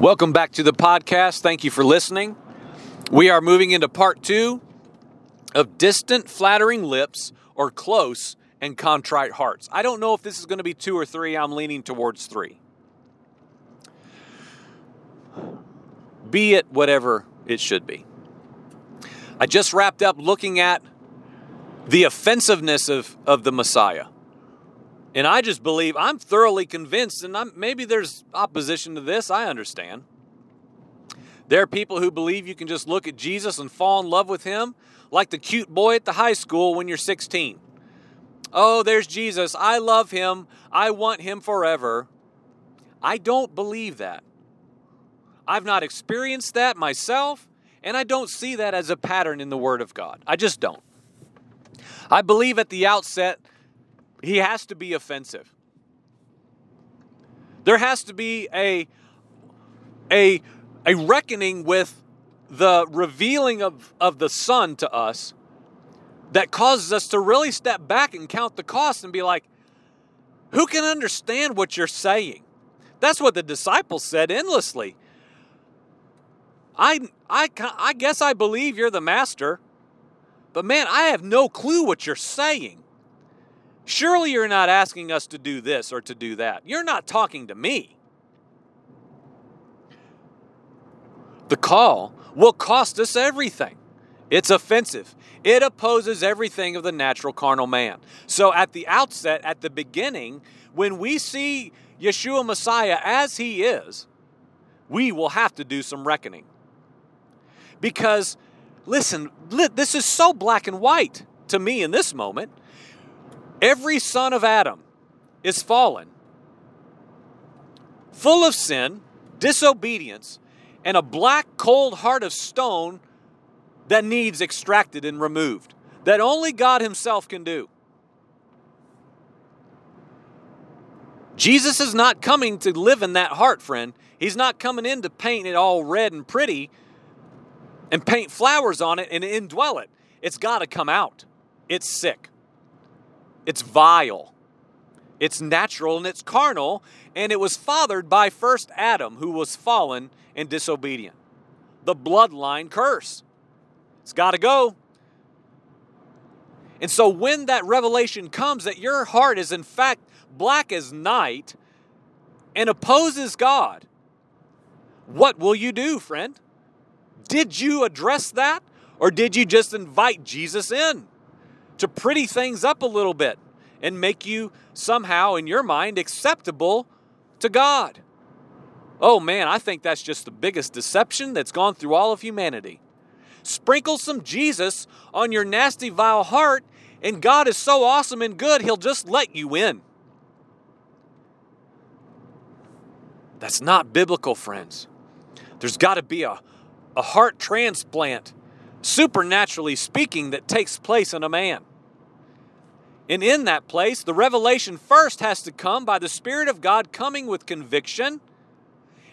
Welcome back to the podcast. Thank you for listening. We are moving into part two of distant, flattering lips or close and contrite hearts. I don't know if this is going to be two or three. I'm leaning towards three. Be it whatever it should be. I just wrapped up looking at the offensiveness of, of the Messiah. And I just believe, I'm thoroughly convinced, and I'm, maybe there's opposition to this, I understand. There are people who believe you can just look at Jesus and fall in love with him like the cute boy at the high school when you're 16. Oh, there's Jesus. I love him. I want him forever. I don't believe that. I've not experienced that myself, and I don't see that as a pattern in the Word of God. I just don't. I believe at the outset he has to be offensive. There has to be a, a, a reckoning with the revealing of, of the Son to us that causes us to really step back and count the cost and be like, who can understand what you're saying? That's what the disciples said endlessly. I, I, I guess I believe you're the master, but man, I have no clue what you're saying. Surely you're not asking us to do this or to do that. You're not talking to me. The call will cost us everything. It's offensive. It opposes everything of the natural carnal man. So, at the outset, at the beginning, when we see Yeshua Messiah as he is, we will have to do some reckoning. Because, listen, this is so black and white to me in this moment. Every son of Adam is fallen, full of sin, disobedience, and a black, cold heart of stone that needs extracted and removed, that only God Himself can do. Jesus is not coming to live in that heart, friend. He's not coming in to paint it all red and pretty and paint flowers on it and indwell it. It's got to come out. It's sick. It's vile. It's natural and it's carnal, and it was fathered by first Adam, who was fallen and disobedient. The bloodline curse. It's got to go. And so, when that revelation comes that your heart is in fact black as night and opposes God, what will you do, friend? Did you address that? Or did you just invite Jesus in? To pretty things up a little bit and make you somehow, in your mind, acceptable to God. Oh man, I think that's just the biggest deception that's gone through all of humanity. Sprinkle some Jesus on your nasty, vile heart, and God is so awesome and good, He'll just let you in. That's not biblical, friends. There's got to be a, a heart transplant supernaturally speaking, that takes place in a man. And in that place, the revelation first has to come by the Spirit of God coming with conviction.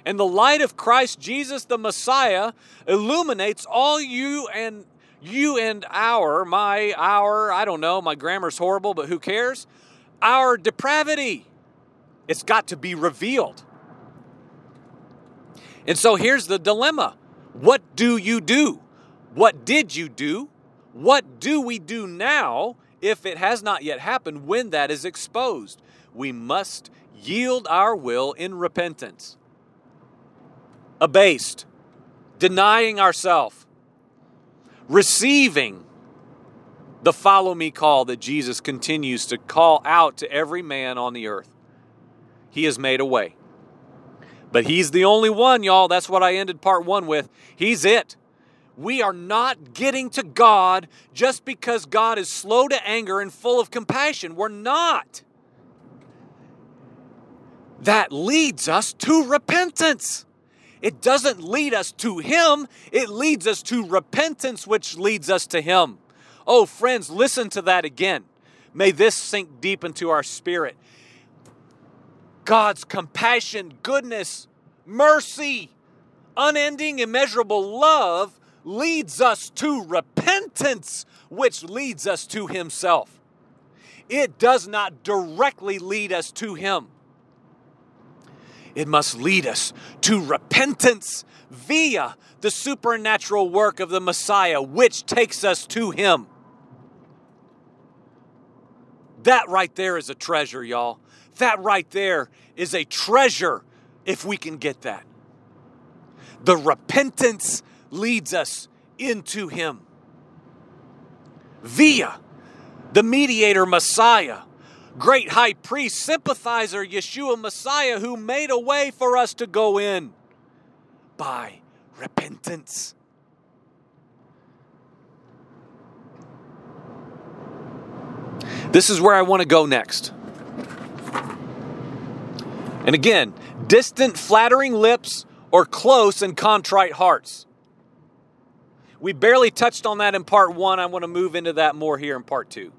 And the light of Christ Jesus, the Messiah, illuminates all you and you and our, my, our, I don't know, my grammar's horrible, but who cares? Our depravity. It's got to be revealed. And so here's the dilemma what do you do? What did you do? What do we do now if it has not yet happened when that is exposed? We must yield our will in repentance. Abased, denying ourselves, receiving the follow me call that Jesus continues to call out to every man on the earth. He has made a way. But He's the only one, y'all. That's what I ended part one with. He's it we are not getting to God just because God is slow to anger and full of compassion. We're not. That leads us to repentance. It doesn't lead us to Him, it leads us to repentance, which leads us to Him. Oh, friends, listen to that again. May this sink deep into our spirit. God's compassion, goodness, mercy, unending, immeasurable love leads us to repentance, which leads us to Himself. It does not directly lead us to Him. it must lead us to repentance via the supernatural work of the Messiah, which takes us to Him. That right there is a treasure, y'all. That right there is a treasure if we can get that. The repentance leads us into Him via the mediator Messiah, great high priest, sympathizer Yeshua Messiah, who made a way for us to go in by repentance. This is where I want to go next. And again, distant, flattering lips or close and contrite hearts. We barely touched on that in part one. I want to move into that more here in part two.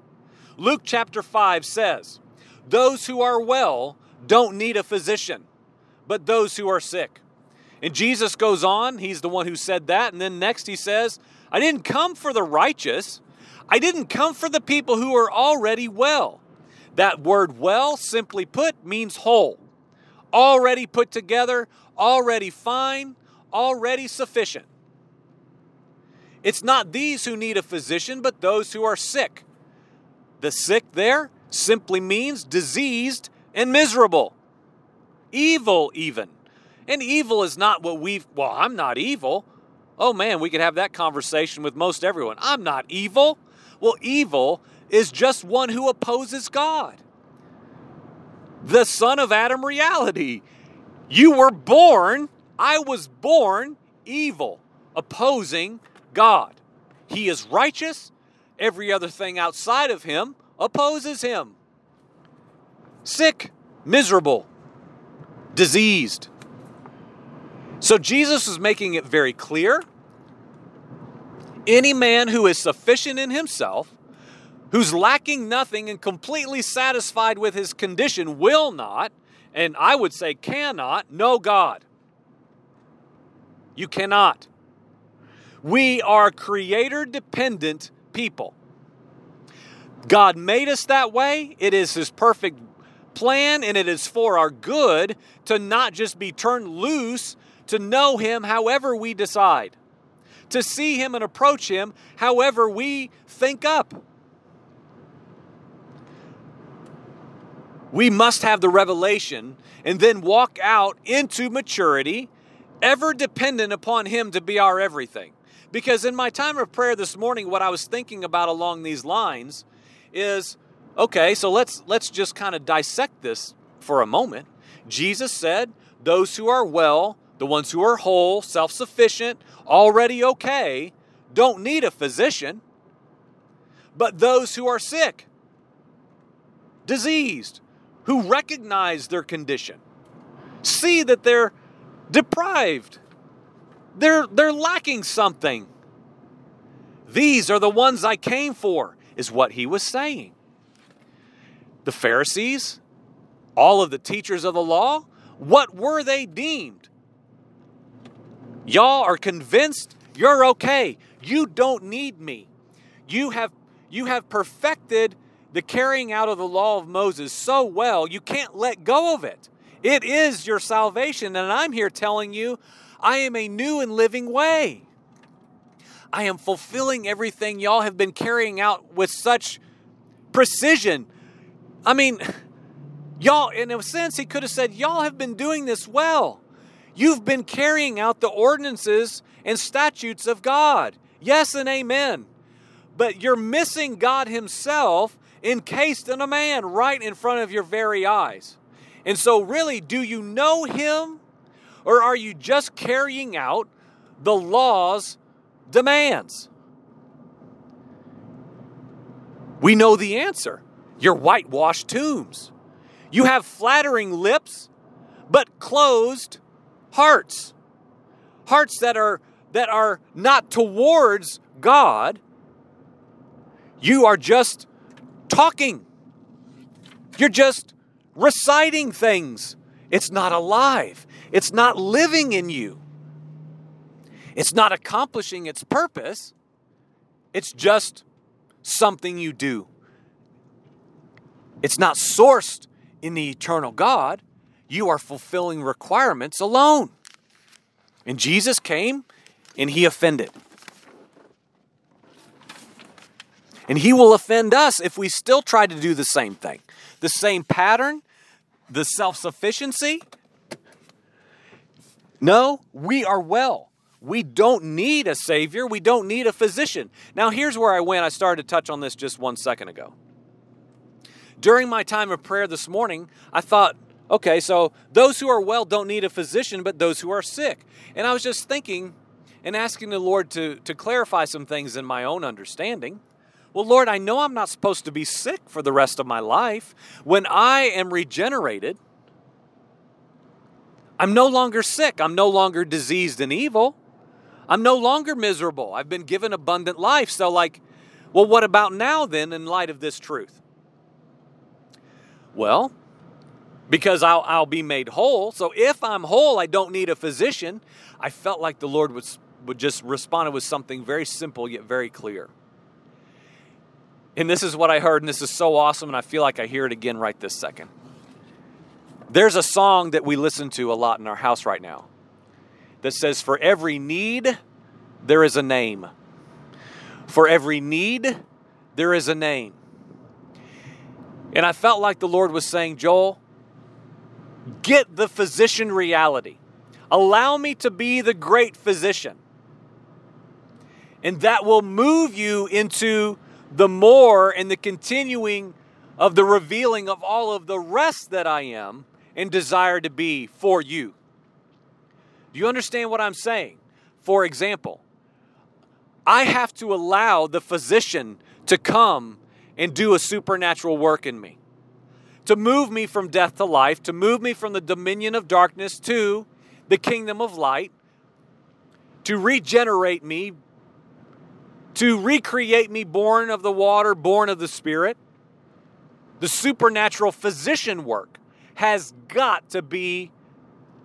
Luke chapter 5 says, Those who are well don't need a physician, but those who are sick. And Jesus goes on, he's the one who said that. And then next he says, I didn't come for the righteous, I didn't come for the people who are already well. That word well, simply put, means whole, already put together, already fine, already sufficient. It's not these who need a physician, but those who are sick. The sick there simply means diseased and miserable, evil, even. And evil is not what we've, well, I'm not evil. Oh man, we could have that conversation with most everyone. I'm not evil. Well, evil is just one who opposes God. The son of Adam reality. You were born, I was born evil, opposing God. He is righteous. Every other thing outside of him opposes him. Sick, miserable, diseased. So Jesus is making it very clear any man who is sufficient in himself, who's lacking nothing and completely satisfied with his condition, will not, and I would say cannot, know God. You cannot. We are creator dependent people. God made us that way. It is His perfect plan and it is for our good to not just be turned loose to know Him however we decide to see Him and approach Him however we think up. We must have the revelation and then walk out into maturity, ever dependent upon Him to be our everything. Because in my time of prayer this morning, what I was thinking about along these lines is okay, so let's let's just kind of dissect this for a moment. Jesus said, Those who are well the ones who are whole, self sufficient, already okay, don't need a physician. But those who are sick, diseased, who recognize their condition, see that they're deprived, they're, they're lacking something. These are the ones I came for, is what he was saying. The Pharisees, all of the teachers of the law, what were they deemed? Y'all are convinced you're okay. You don't need me. You have you have perfected the carrying out of the law of Moses so well, you can't let go of it. It is your salvation and I'm here telling you I am a new and living way. I am fulfilling everything y'all have been carrying out with such precision. I mean, y'all, in a sense, he could have said, Y'all have been doing this well. You've been carrying out the ordinances and statutes of God. Yes and amen. But you're missing God Himself encased in a man right in front of your very eyes. And so, really, do you know Him or are you just carrying out the law's demands? We know the answer. You're whitewashed tombs. You have flattering lips, but closed hearts. Hearts that are that are not towards God. You are just talking. You're just reciting things. It's not alive. It's not living in you. It's not accomplishing its purpose. It's just something you do. It's not sourced in the eternal God. you are fulfilling requirements alone. And Jesus came and he offended. And he will offend us if we still try to do the same thing. The same pattern, the self sufficiency. No, we are well. We don't need a Savior. We don't need a physician. Now, here's where I went. I started to touch on this just one second ago. During my time of prayer this morning, I thought, okay, so those who are well don't need a physician, but those who are sick. And I was just thinking and asking the Lord to, to clarify some things in my own understanding. Well, Lord, I know I'm not supposed to be sick for the rest of my life. When I am regenerated, I'm no longer sick. I'm no longer diseased and evil. I'm no longer miserable. I've been given abundant life. So, like, well, what about now then in light of this truth? Well, because I'll, I'll be made whole. So if I'm whole, I don't need a physician. I felt like the Lord would, would just respond with something very simple yet very clear. And this is what I heard, and this is so awesome, and I feel like I hear it again right this second. There's a song that we listen to a lot in our house right now that says, For every need, there is a name. For every need, there is a name. And I felt like the Lord was saying, Joel, get the physician reality. Allow me to be the great physician. And that will move you into the more and the continuing of the revealing of all of the rest that I am and desire to be for you. Do you understand what I'm saying? For example, I have to allow the physician to come and do a supernatural work in me, to move me from death to life, to move me from the dominion of darkness to the kingdom of light, to regenerate me, to recreate me born of the water, born of the Spirit. The supernatural physician work has got to be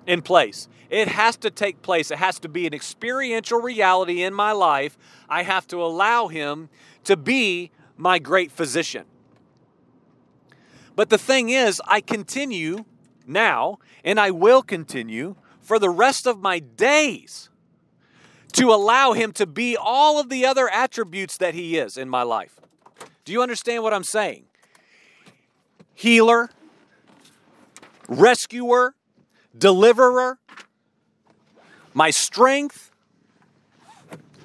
in place. It has to take place. It has to be an experiential reality in my life. I have to allow Him to be my great physician. But the thing is, I continue now, and I will continue for the rest of my days to allow Him to be all of the other attributes that He is in my life. Do you understand what I'm saying? Healer, rescuer, deliverer, my strength,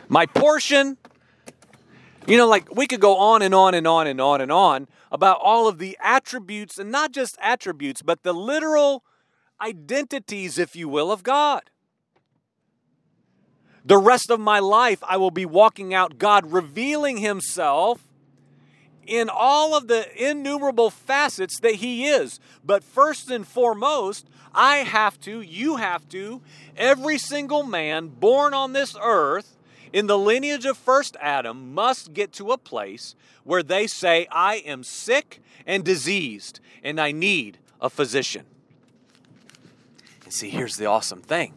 my portion. You know, like we could go on and on and on and on and on about all of the attributes, and not just attributes, but the literal identities, if you will, of God. The rest of my life, I will be walking out God revealing Himself in all of the innumerable facets that He is. But first and foremost, I have to, you have to, every single man born on this earth in the lineage of first Adam must get to a place where they say, I am sick and diseased and I need a physician. And see, here's the awesome thing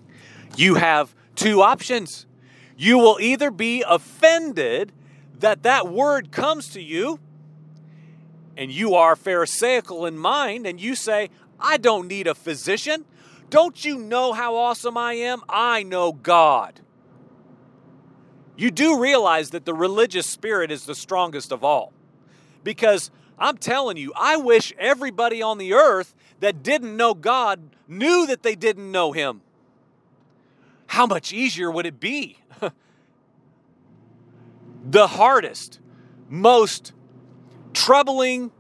you have two options. You will either be offended that that word comes to you and you are Pharisaical in mind and you say, I don't need a physician. Don't you know how awesome I am? I know God. You do realize that the religious spirit is the strongest of all. Because I'm telling you, I wish everybody on the earth that didn't know God knew that they didn't know Him. How much easier would it be? the hardest, most troubling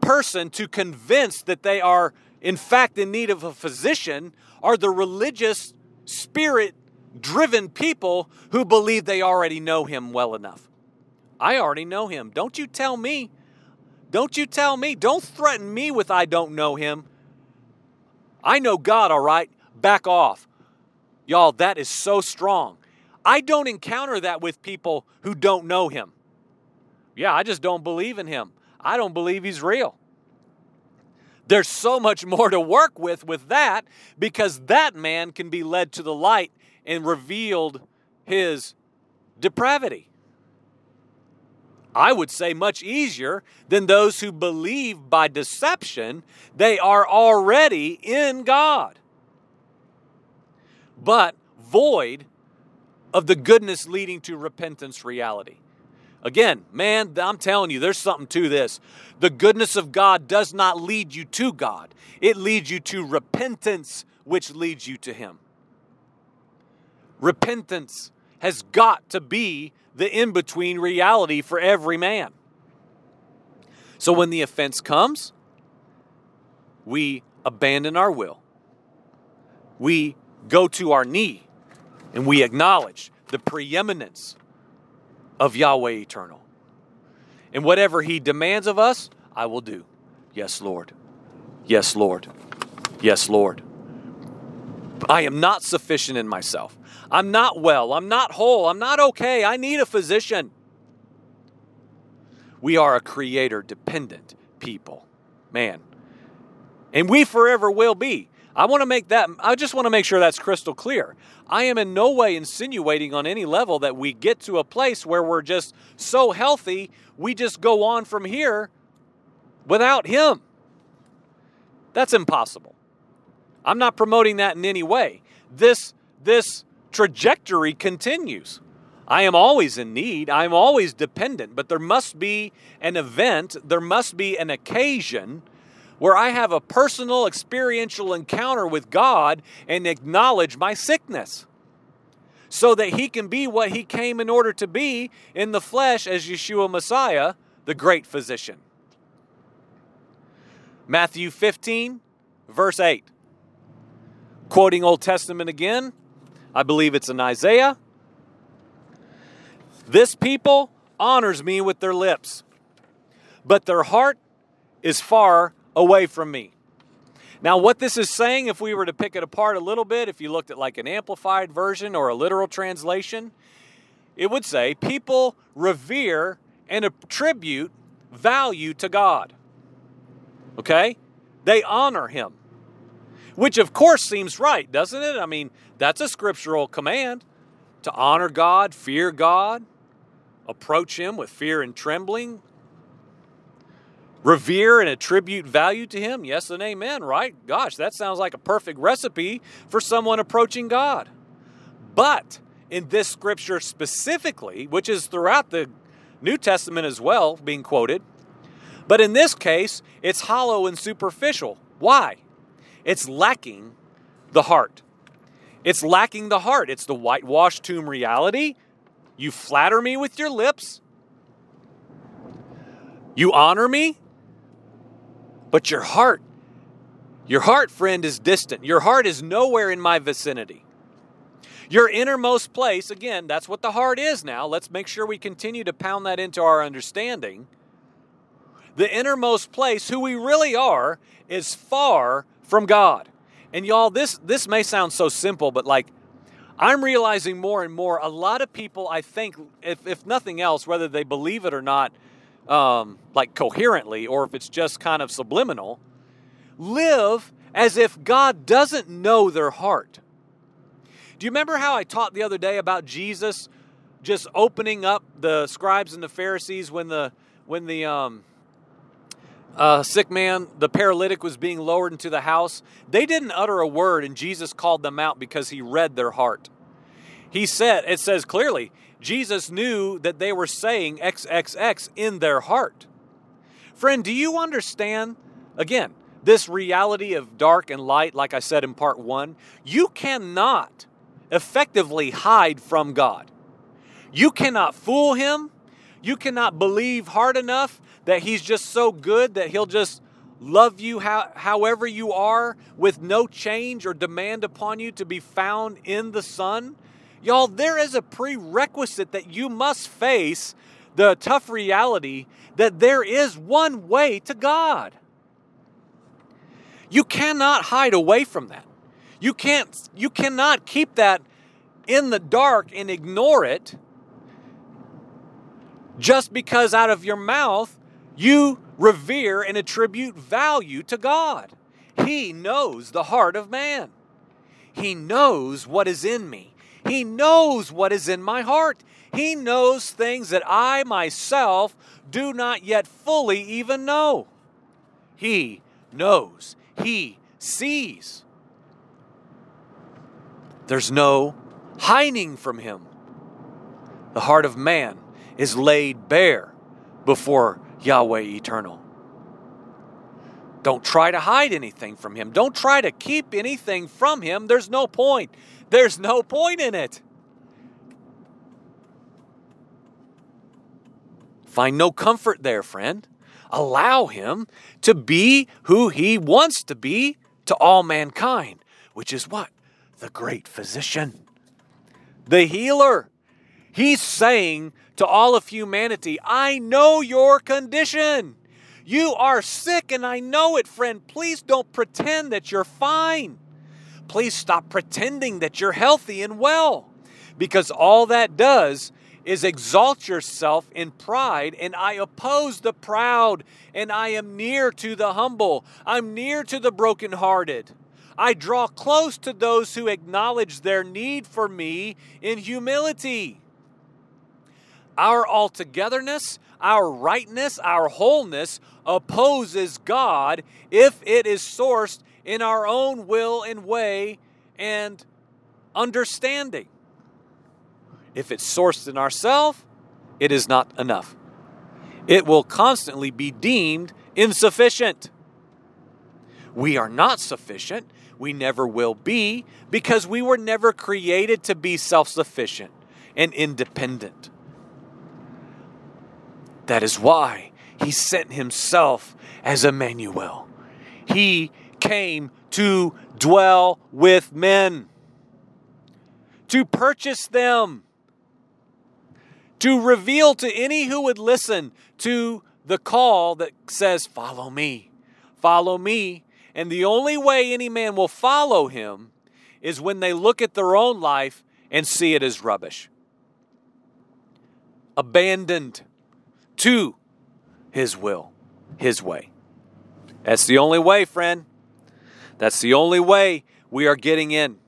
person to convince that they are, in fact, in need of a physician are the religious, spirit driven people who believe they already know him well enough. I already know him. Don't you tell me. Don't you tell me. Don't threaten me with I don't know him. I know God, all right? Back off. Y'all, that is so strong. I don't encounter that with people who don't know him. Yeah, I just don't believe in him. I don't believe he's real. There's so much more to work with with that because that man can be led to the light and revealed his depravity. I would say much easier than those who believe by deception they are already in God. But void of the goodness leading to repentance reality. Again, man, I'm telling you, there's something to this. The goodness of God does not lead you to God, it leads you to repentance, which leads you to Him. Repentance has got to be the in between reality for every man. So when the offense comes, we abandon our will. We go to our knee and we acknowledge the preeminence of Yahweh eternal. And whatever He demands of us, I will do. Yes, Lord. Yes, Lord. Yes, Lord. I am not sufficient in myself. I'm not well. I'm not whole. I'm not okay. I need a physician. We are a creator dependent people. Man. And we forever will be. I want to make that, I just want to make sure that's crystal clear. I am in no way insinuating on any level that we get to a place where we're just so healthy, we just go on from here without Him. That's impossible. I'm not promoting that in any way. This, this trajectory continues. I am always in need. I'm always dependent, but there must be an event, there must be an occasion where I have a personal experiential encounter with God and acknowledge my sickness so that he can be what he came in order to be in the flesh as Yeshua Messiah, the great physician. Matthew 15, verse 8. Quoting Old Testament again, I believe it's in Isaiah. This people honors me with their lips, but their heart is far away from me. Now, what this is saying, if we were to pick it apart a little bit, if you looked at like an amplified version or a literal translation, it would say people revere and attribute value to God. Okay? They honor Him. Which, of course, seems right, doesn't it? I mean, that's a scriptural command to honor God, fear God, approach Him with fear and trembling, revere and attribute value to Him? Yes and amen, right? Gosh, that sounds like a perfect recipe for someone approaching God. But in this scripture specifically, which is throughout the New Testament as well, being quoted, but in this case, it's hollow and superficial. Why? It's lacking the heart. It's lacking the heart. It's the whitewashed tomb reality. You flatter me with your lips. You honor me, but your heart, your heart, friend, is distant. Your heart is nowhere in my vicinity. Your innermost place, again, that's what the heart is now. Let's make sure we continue to pound that into our understanding. The innermost place, who we really are, is far from God. And y'all, this this may sound so simple, but like I'm realizing more and more a lot of people, I think, if, if nothing else, whether they believe it or not, um, like coherently or if it's just kind of subliminal, live as if God doesn't know their heart. Do you remember how I taught the other day about Jesus just opening up the scribes and the Pharisees when the when the um, uh, sick man, the paralytic, was being lowered into the house? They didn't utter a word, and Jesus called them out because he read their heart. He said, it says clearly, Jesus knew that they were saying XXX in their heart. Friend, do you understand? Again, this reality of dark and light, like I said in part one, you cannot effectively hide from God. You cannot fool Him. You cannot believe hard enough that He's just so good that He'll just love you how, however you are with no change or demand upon you to be found in the Son Y'all, there is a prerequisite that you must face the tough reality that there is one way to God. You cannot hide away from that. You can't you cannot keep that in the dark and ignore it just because out of your mouth you revere and attribute value to God. He knows the heart of man. He knows what is in me. He knows what is in my heart. He knows things that I myself do not yet fully even know. He knows. He sees. There's no hiding from him. The heart of man is laid bare before Yahweh eternal. Don't try to hide anything from him. Don't try to keep anything from him. There's no point. There's no point in it. Find no comfort there, friend. Allow him to be who he wants to be to all mankind, which is what? The great physician, the healer. He's saying to all of humanity, I know your condition. You are sick, and I know it, friend. Please don't pretend that you're fine. Please stop pretending that you're healthy and well, because all that does is exalt yourself in pride, and I oppose the proud, and I am near to the humble. I'm near to the brokenhearted. I draw close to those who acknowledge their need for me in humility. Our altogether,ness our rightness, our wholeness opposes God if it is sourced in our own will and way and understanding. If it's sourced in ourselves, it is not enough. It will constantly be deemed insufficient. We are not sufficient. We never will be because we were never created to be self sufficient and independent. That is why he sent himself as Emmanuel. He came to dwell with men, to purchase them to reveal to any who would listen to the call that says, Follow me, follow me. And the only way any man will follow him is when they look at their own life and see it as rubbish. Abandoned to his will, his way. That's the only way, friend. That's the only way we are getting in.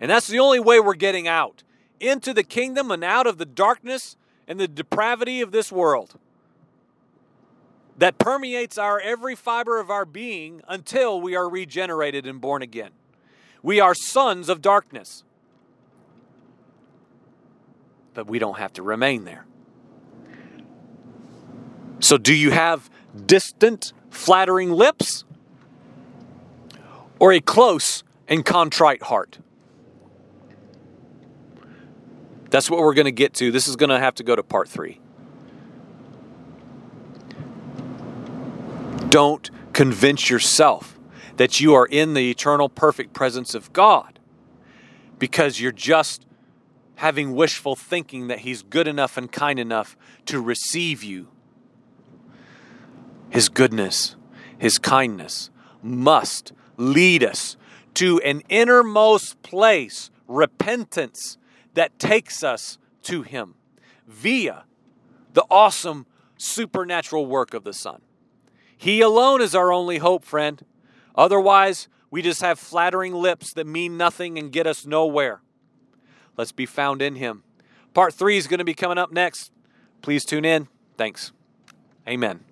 And that's the only way we're getting out into the kingdom and out of the darkness and the depravity of this world that permeates our every fiber of our being until we are regenerated and born again. We are sons of darkness. But we don't have to remain there. So, do you have distant, flattering lips or a close and contrite heart? That's what we're going to get to. This is going to have to go to part three. Don't convince yourself that you are in the eternal, perfect presence of God because you're just having wishful thinking that He's good enough and kind enough to receive you. His goodness, His kindness must lead us to an innermost place, repentance that takes us to Him via the awesome supernatural work of the Son. He alone is our only hope, friend. Otherwise, we just have flattering lips that mean nothing and get us nowhere. Let's be found in Him. Part three is going to be coming up next. Please tune in. Thanks. Amen.